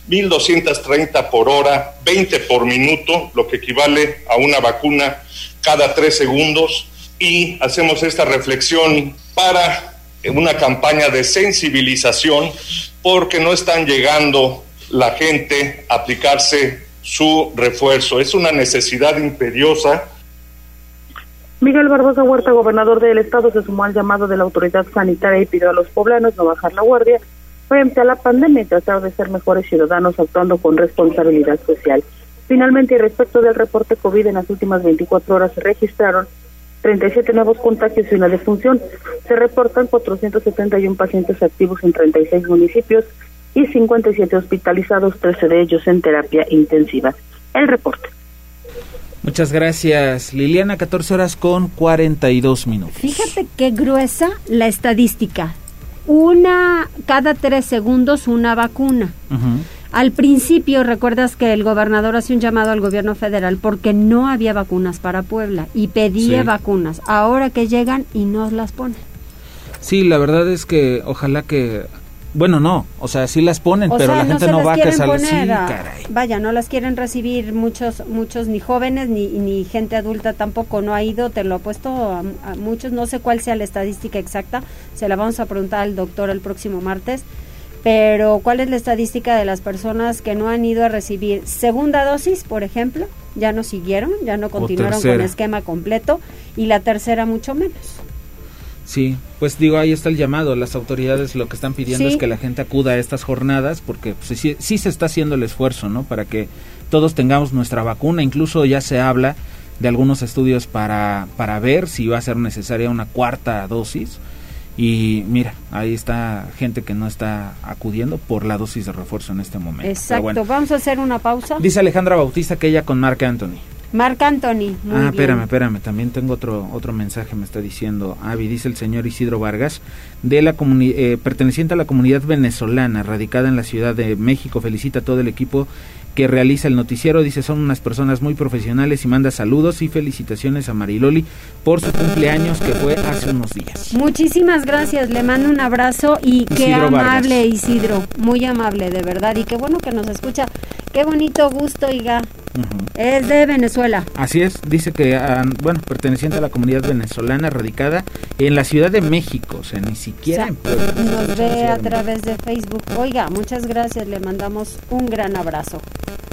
1.230 por hora, 20 por minuto, lo que equivale a una vacuna cada tres segundos. Y hacemos esta reflexión para una campaña de sensibilización porque no están llegando la gente a aplicarse su refuerzo. Es una necesidad imperiosa. Miguel Barbosa Huerta, gobernador del estado, se sumó al llamado de la autoridad sanitaria y pidió a los poblanos no bajar la guardia frente a la pandemia y tratar de ser mejores ciudadanos actuando con responsabilidad social. Finalmente, y respecto del reporte COVID, en las últimas 24 horas se registraron 37 nuevos contagios y una defunción. Se reportan 471 pacientes activos en 36 municipios y 57 hospitalizados, 13 de ellos en terapia intensiva. El reporte. Muchas gracias, Liliana. 14 horas con 42 minutos. Fíjate qué gruesa la estadística. Una, cada tres segundos una vacuna. Al principio, recuerdas que el gobernador hace un llamado al gobierno federal porque no había vacunas para Puebla y pedía vacunas. Ahora que llegan y no las ponen. Sí, la verdad es que ojalá que bueno, no, o sea, sí las ponen, pero la gente no, va a casar. Sí, Vaya, no las quieren recibir muchos, muchos ni jóvenes ni, ni gente adulta tampoco. No ha ido, te lo he puesto a, a, muchos. No sé cuál sea la estadística exacta. Se la vamos a preguntar al doctor el próximo martes pero ¿cuál es la estadística de las personas que no han ido a recibir segunda dosis, por ejemplo? Ya no siguieron, ya no continuaron con esquema completo y la tercera mucho menos. Sí, pues digo, ahí está el llamado. Las autoridades lo que están pidiendo es que la gente acuda a estas jornadas porque pues, sí, sí, se está haciendo el esfuerzo, ¿no? Para que todos tengamos nuestra vacuna. Incluso ya se habla de algunos estudios para, para ver si va a ser necesaria una cuarta dosis y mira, ahí está gente que no está acudiendo por la dosis de refuerzo en este momento. Exacto, vamos a hacer una pausa. Dice Alejandra Bautista que ella con Mark Anthony. Marc Anthony. Muy ah, espérame, espérame. También tengo otro otro mensaje. Me está diciendo Avi, dice el señor Isidro Vargas, de la eh, perteneciente a la comunidad venezolana, radicada en la Ciudad de México. Felicita a todo el equipo que realiza el noticiero. Dice, son unas personas muy profesionales y manda saludos y felicitaciones a Mariloli por su cumpleaños que fue hace unos días. Muchísimas gracias, le mando un abrazo y qué amable Isidro, muy amable de verdad y qué bueno que nos escucha. Qué bonito gusto, Iga. Es de Venezuela. Así es, dice que, bueno, perteneciente a la comunidad venezolana radicada en la Ciudad de México, o sea, ni siquiera O sea, en Nos ve a través de Facebook. Oiga, muchas gracias, le mandamos un gran abrazo.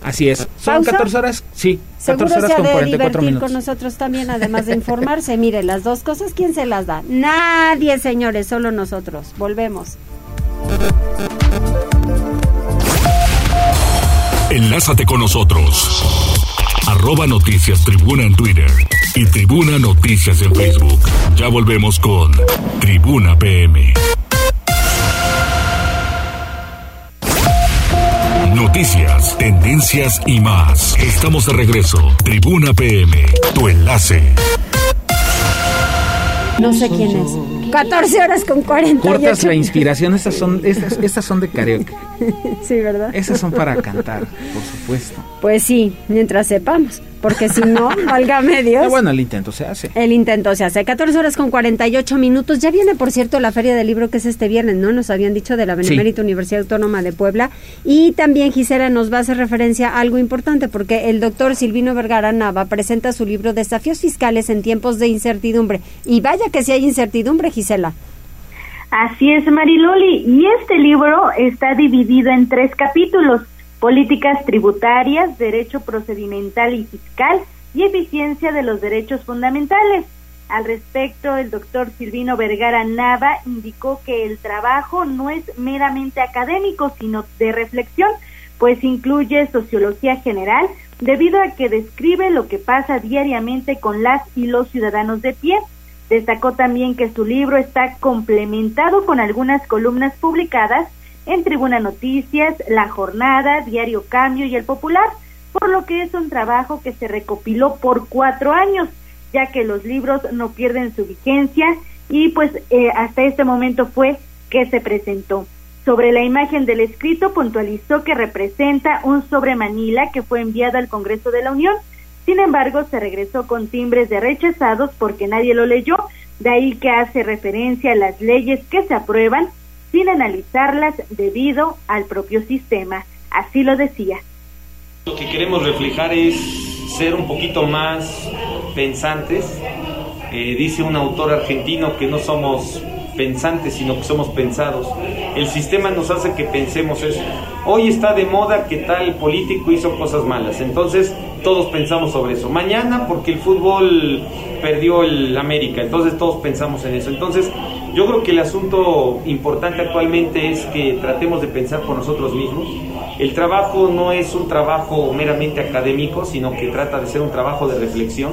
Así es. Son ¿Pausa? 14 horas, sí, 14 Seguro horas se ha con de 44 divertir minutos. con nosotros también, además de informarse. Mire, las dos cosas, ¿quién se las da? Nadie, señores, solo nosotros. Volvemos. Enlázate con nosotros. Arroba Noticias Tribuna en Twitter y Tribuna Noticias en Facebook. Ya volvemos con Tribuna PM. Noticias, tendencias y más. Estamos de regreso. Tribuna PM, tu enlace. No sé quién es. 14 horas con 48. Cortas la inspiración, estas son, estas, estas son de karaoke. sí, ¿verdad? Esas son para cantar, por supuesto. Pues sí, mientras sepamos. Porque si no, válgame Dios. Ah, bueno, el intento se hace. El intento se hace. 14 horas con 48 minutos. Ya viene, por cierto, la Feria del Libro que es este viernes, ¿no? Nos habían dicho de la Benemérita Universidad Autónoma de Puebla. Y también Gisela nos va a hacer referencia a algo importante porque el doctor Silvino Vergara Nava presenta su libro Desafíos Fiscales en tiempos de incertidumbre. Y vaya que si hay incertidumbre, Gisela. Así es, Mariloli. Y este libro está dividido en tres capítulos. Políticas tributarias, derecho procedimental y fiscal y eficiencia de los derechos fundamentales. Al respecto, el doctor Silvino Vergara Nava indicó que el trabajo no es meramente académico, sino de reflexión, pues incluye sociología general, debido a que describe lo que pasa diariamente con las y los ciudadanos de pie. Destacó también que su libro está complementado con algunas columnas publicadas en Tribuna Noticias, La Jornada, Diario Cambio y El Popular, por lo que es un trabajo que se recopiló por cuatro años, ya que los libros no pierden su vigencia y pues eh, hasta este momento fue que se presentó. Sobre la imagen del escrito puntualizó que representa un sobre Manila que fue enviado al Congreso de la Unión, sin embargo se regresó con timbres de rechazados porque nadie lo leyó, de ahí que hace referencia a las leyes que se aprueban sin analizarlas debido al propio sistema. Así lo decía. Lo que queremos reflejar es ser un poquito más pensantes. Eh, dice un autor argentino que no somos pensantes, sino que somos pensados. El sistema nos hace que pensemos eso. Hoy está de moda que tal político hizo cosas malas, entonces todos pensamos sobre eso. Mañana porque el fútbol perdió el América, entonces todos pensamos en eso. Entonces yo creo que el asunto importante actualmente es que tratemos de pensar por nosotros mismos. El trabajo no es un trabajo meramente académico, sino que trata de ser un trabajo de reflexión.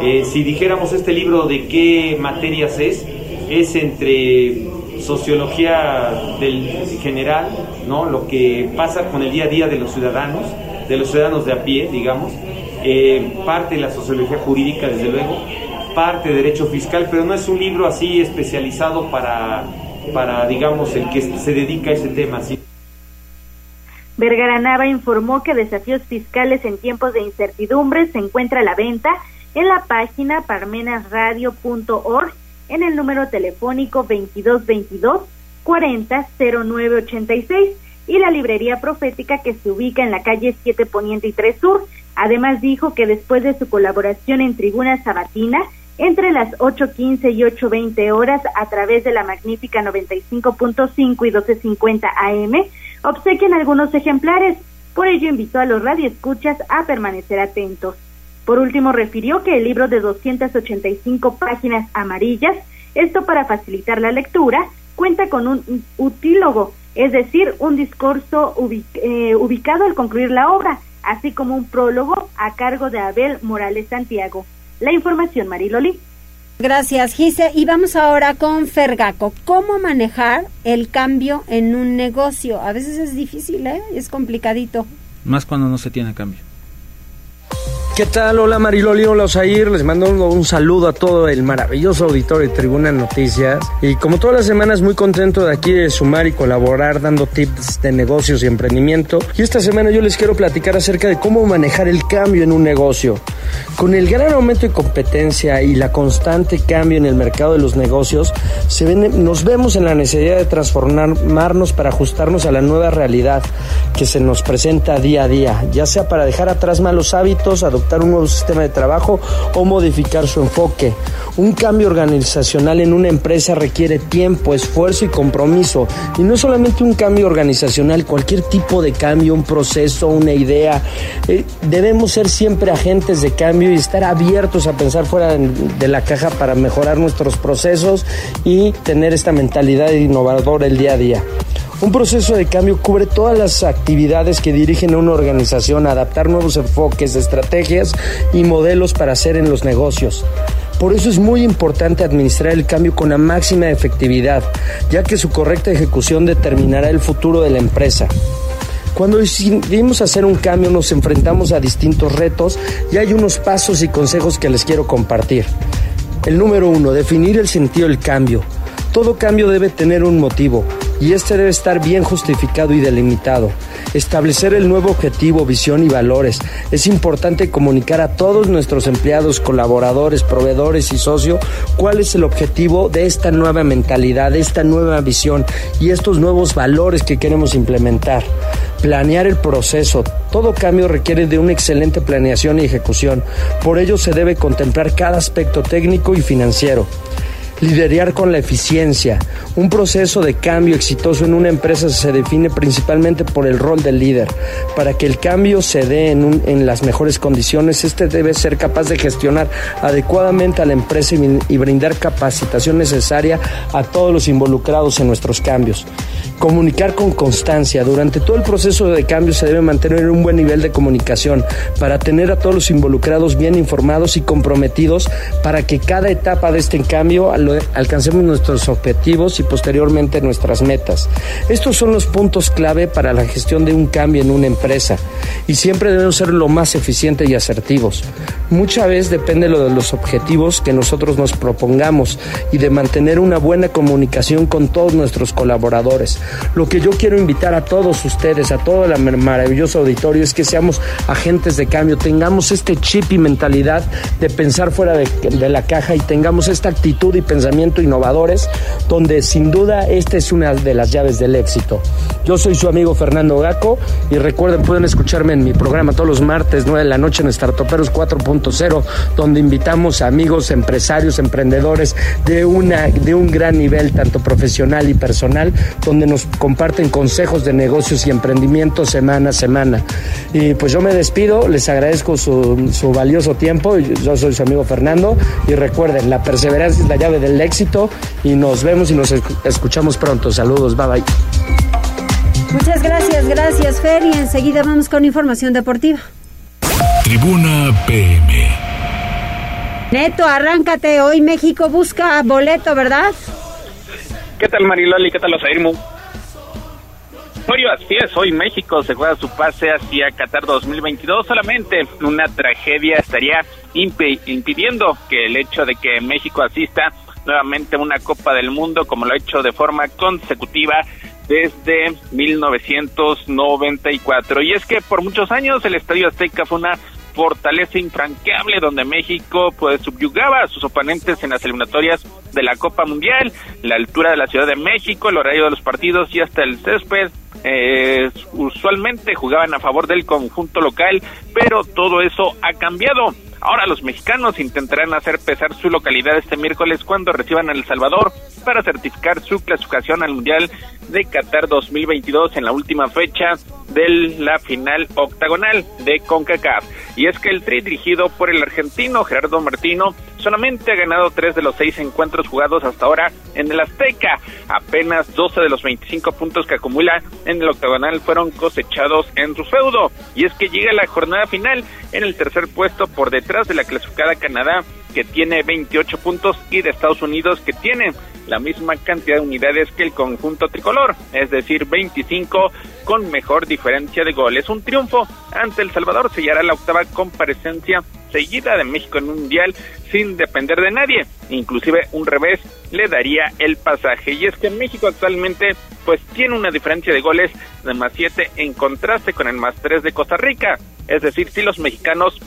Eh, si dijéramos este libro de qué materias es, es entre sociología del general, ¿no? lo que pasa con el día a día de los ciudadanos, de los ciudadanos de a pie, digamos, eh, parte de la sociología jurídica, desde luego, parte de derecho fiscal, pero no es un libro así especializado para, para digamos, el que se dedica a ese tema. ¿sí? Vergara Nava informó que Desafíos Fiscales en tiempos de incertidumbre se encuentra a la venta en la página parmenasradio.org en el número telefónico 2222 400986 y la librería profética que se ubica en la calle 7 Poniente y 3 Sur. Además dijo que después de su colaboración en Tribuna Sabatina, entre las 8.15 y 8.20 horas a través de la magnífica 95.5 y 12.50 AM, obsequian algunos ejemplares. Por ello invitó a los radioescuchas a permanecer atentos. Por último, refirió que el libro de 285 páginas amarillas, esto para facilitar la lectura, cuenta con un utílogo, es decir, un discurso ubic eh, ubicado al concluir la obra, así como un prólogo a cargo de Abel Morales Santiago. La información, Mariloli. Gracias, Gise. Y vamos ahora con Fergaco. ¿Cómo manejar el cambio en un negocio? A veces es difícil, ¿eh? Es complicadito. Más cuando no se tiene cambio. ¿Qué tal? Hola Mariloli, hola Osair. Les mando un saludo a todo el maravilloso auditorio de Tribuna Noticias. Y como todas las semanas, muy contento de aquí de sumar y colaborar dando tips de negocios y emprendimiento. Y esta semana yo les quiero platicar acerca de cómo manejar el cambio en un negocio. Con el gran aumento de competencia y la constante cambio en el mercado de los negocios, se ven, nos vemos en la necesidad de transformarnos para ajustarnos a la nueva realidad que se nos presenta día a día, ya sea para dejar atrás malos hábitos, adoptar un nuevo sistema de trabajo o modificar su enfoque. Un cambio organizacional en una empresa requiere tiempo, esfuerzo y compromiso. Y no solamente un cambio organizacional, cualquier tipo de cambio, un proceso, una idea. Eh, debemos ser siempre agentes de cambio y estar abiertos a pensar fuera de la caja para mejorar nuestros procesos y tener esta mentalidad innovadora el día a día. Un proceso de cambio cubre todas las actividades que dirigen a una organización, adaptar nuevos enfoques, estrategias y modelos para hacer en los negocios. Por eso es muy importante administrar el cambio con la máxima efectividad, ya que su correcta ejecución determinará el futuro de la empresa. Cuando decidimos hacer un cambio nos enfrentamos a distintos retos y hay unos pasos y consejos que les quiero compartir. El número uno, definir el sentido del cambio. Todo cambio debe tener un motivo y este debe estar bien justificado y delimitado. Establecer el nuevo objetivo, visión y valores. Es importante comunicar a todos nuestros empleados, colaboradores, proveedores y socios cuál es el objetivo de esta nueva mentalidad, de esta nueva visión y estos nuevos valores que queremos implementar. Planear el proceso. Todo cambio requiere de una excelente planeación y ejecución. Por ello se debe contemplar cada aspecto técnico y financiero. Liderar con la eficiencia. Un proceso de cambio exitoso en una empresa se define principalmente por el rol del líder. Para que el cambio se dé en, en las mejores condiciones, este debe ser capaz de gestionar adecuadamente a la empresa y, y brindar capacitación necesaria a todos los involucrados en nuestros cambios. Comunicar con constancia. Durante todo el proceso de cambio se debe mantener un buen nivel de comunicación para tener a todos los involucrados bien informados y comprometidos para que cada etapa de este cambio alcancemos nuestros objetivos y posteriormente nuestras metas. Estos son los puntos clave para la gestión de un cambio en una empresa y siempre debemos ser lo más eficientes y asertivos. Muchas veces depende lo de los objetivos que nosotros nos propongamos y de mantener una buena comunicación con todos nuestros colaboradores. Lo que yo quiero invitar a todos ustedes, a todo el maravilloso auditorio, es que seamos agentes de cambio, tengamos este chip y mentalidad de pensar fuera de, de la caja y tengamos esta actitud y pensamiento innovadores, donde sin duda esta es una de las llaves del éxito. Yo soy su amigo Fernando Gaco y recuerden, pueden escucharme en mi programa todos los martes 9 de la noche en Startuperos 4.0, donde invitamos a amigos, empresarios, emprendedores de, una, de un gran nivel, tanto profesional y personal, donde nos comparten consejos de negocios y emprendimiento semana a semana. Y pues yo me despido, les agradezco su, su valioso tiempo, yo soy su amigo Fernando y recuerden, la perseverancia es la llave del éxito y nos vemos y nos escuchamos pronto. Saludos, bye bye. Muchas gracias, gracias Fer y enseguida vamos con información deportiva. Tribuna PM. Neto, arráncate, hoy México busca boleto, ¿verdad? ¿Qué tal Mariloli? ¿Qué tal Osairmu? así es, hoy México se juega su pase hacia Qatar 2022. Solamente una tragedia estaría impidiendo que el hecho de que México asista nuevamente a una Copa del Mundo como lo ha hecho de forma consecutiva desde 1994. Y es que por muchos años el Estadio Azteca fue una fortaleza infranqueable donde México pues subyugaba a sus oponentes en las eliminatorias de la Copa Mundial, la altura de la Ciudad de México, el horario de los partidos y hasta el césped eh, usualmente jugaban a favor del conjunto local, pero todo eso ha cambiado. Ahora los mexicanos intentarán hacer pesar su localidad este miércoles cuando reciban a El Salvador para certificar su clasificación al Mundial de Qatar 2022 en la última fecha de la final octagonal de CONCACAF. Y es que el tri dirigido por el argentino Gerardo Martino solamente ha ganado tres de los seis encuentros jugados hasta ahora en el Azteca. Apenas 12 de los 25 puntos que acumula en el octagonal fueron cosechados en su feudo. Y es que llega la jornada final en el tercer puesto por detrás de la clasificada Canadá que tiene 28 puntos y de Estados Unidos que tiene la misma cantidad de unidades que el conjunto tricolor, es decir, 25 con mejor diferencia de goles. Un triunfo ante El Salvador sellará la octava comparecencia seguida de México en un mundial sin depender de nadie. Inclusive un revés le daría el pasaje. Y es que México actualmente pues tiene una diferencia de goles de más 7 en contraste con el más 3 de Costa Rica. Es decir, si los mexicanos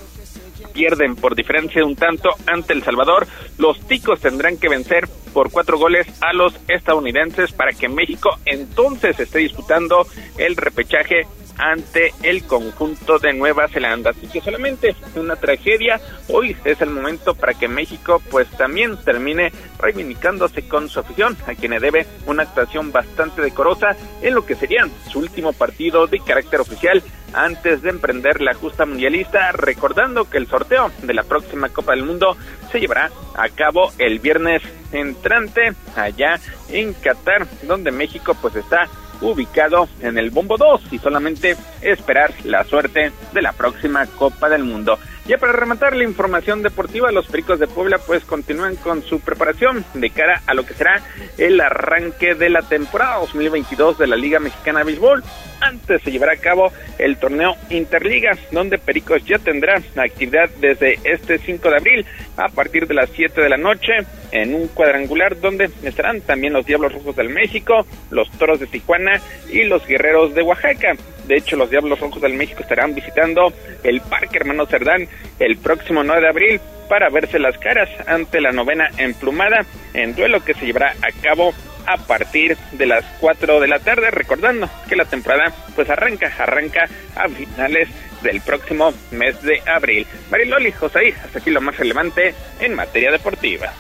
pierden por diferencia un tanto ante El Salvador, los ticos tendrán que vencer por cuatro goles a los estadounidenses para que México entonces esté disputando el repechaje ante el conjunto de Nueva Zelanda. Así que solamente una tragedia. Hoy es el momento para que México pues también termine reivindicándose con su afición, a quien le debe una actuación bastante decorosa en lo que sería su último partido de carácter oficial antes de emprender la justa mundialista, recordando que el sorteo de la próxima Copa del Mundo se llevará a cabo el viernes entrante allá en Qatar, donde México pues está ubicado en el Bombo 2 y solamente esperar la suerte de la próxima Copa del Mundo. Ya para rematar la información deportiva, los Pericos de Puebla pues continúan con su preparación de cara a lo que será el arranque de la temporada 2022 de la Liga Mexicana de Béisbol. Antes se llevará a cabo el torneo Interliga, donde Pericos ya tendrá actividad desde este 5 de abril a partir de las 7 de la noche en un cuadrangular donde estarán también los Diablos Rojos del México, los Toros de Tijuana y los Guerreros de Oaxaca. De hecho, los Diablos Rojos del México estarán visitando el Parque Hermano Cerdán el próximo 9 de abril para verse las caras ante la novena emplumada en duelo que se llevará a cabo a partir de las 4 de la tarde, recordando que la temporada pues arranca, arranca a finales del próximo mes de abril. Mariloli, José, hasta aquí lo más relevante en materia deportiva.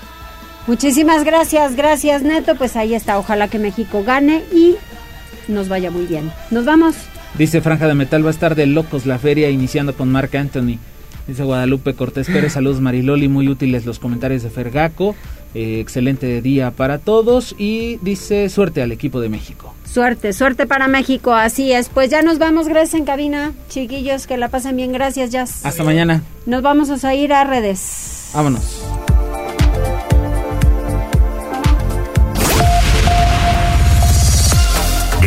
Muchísimas gracias, gracias Neto, pues ahí está, ojalá que México gane y nos vaya muy bien. Nos vamos. Dice Franja de Metal, va a estar de locos la feria iniciando con Marc Anthony. Dice Guadalupe Cortés Pérez, saludos Mariloli, muy útiles los comentarios de Fergaco. Eh, excelente día para todos y dice suerte al equipo de México. Suerte, suerte para México, así es. Pues ya nos vamos, gracias en cabina, chiquillos, que la pasen bien, gracias, Jazz. Hasta mañana. Nos vamos a ir a redes. Vámonos.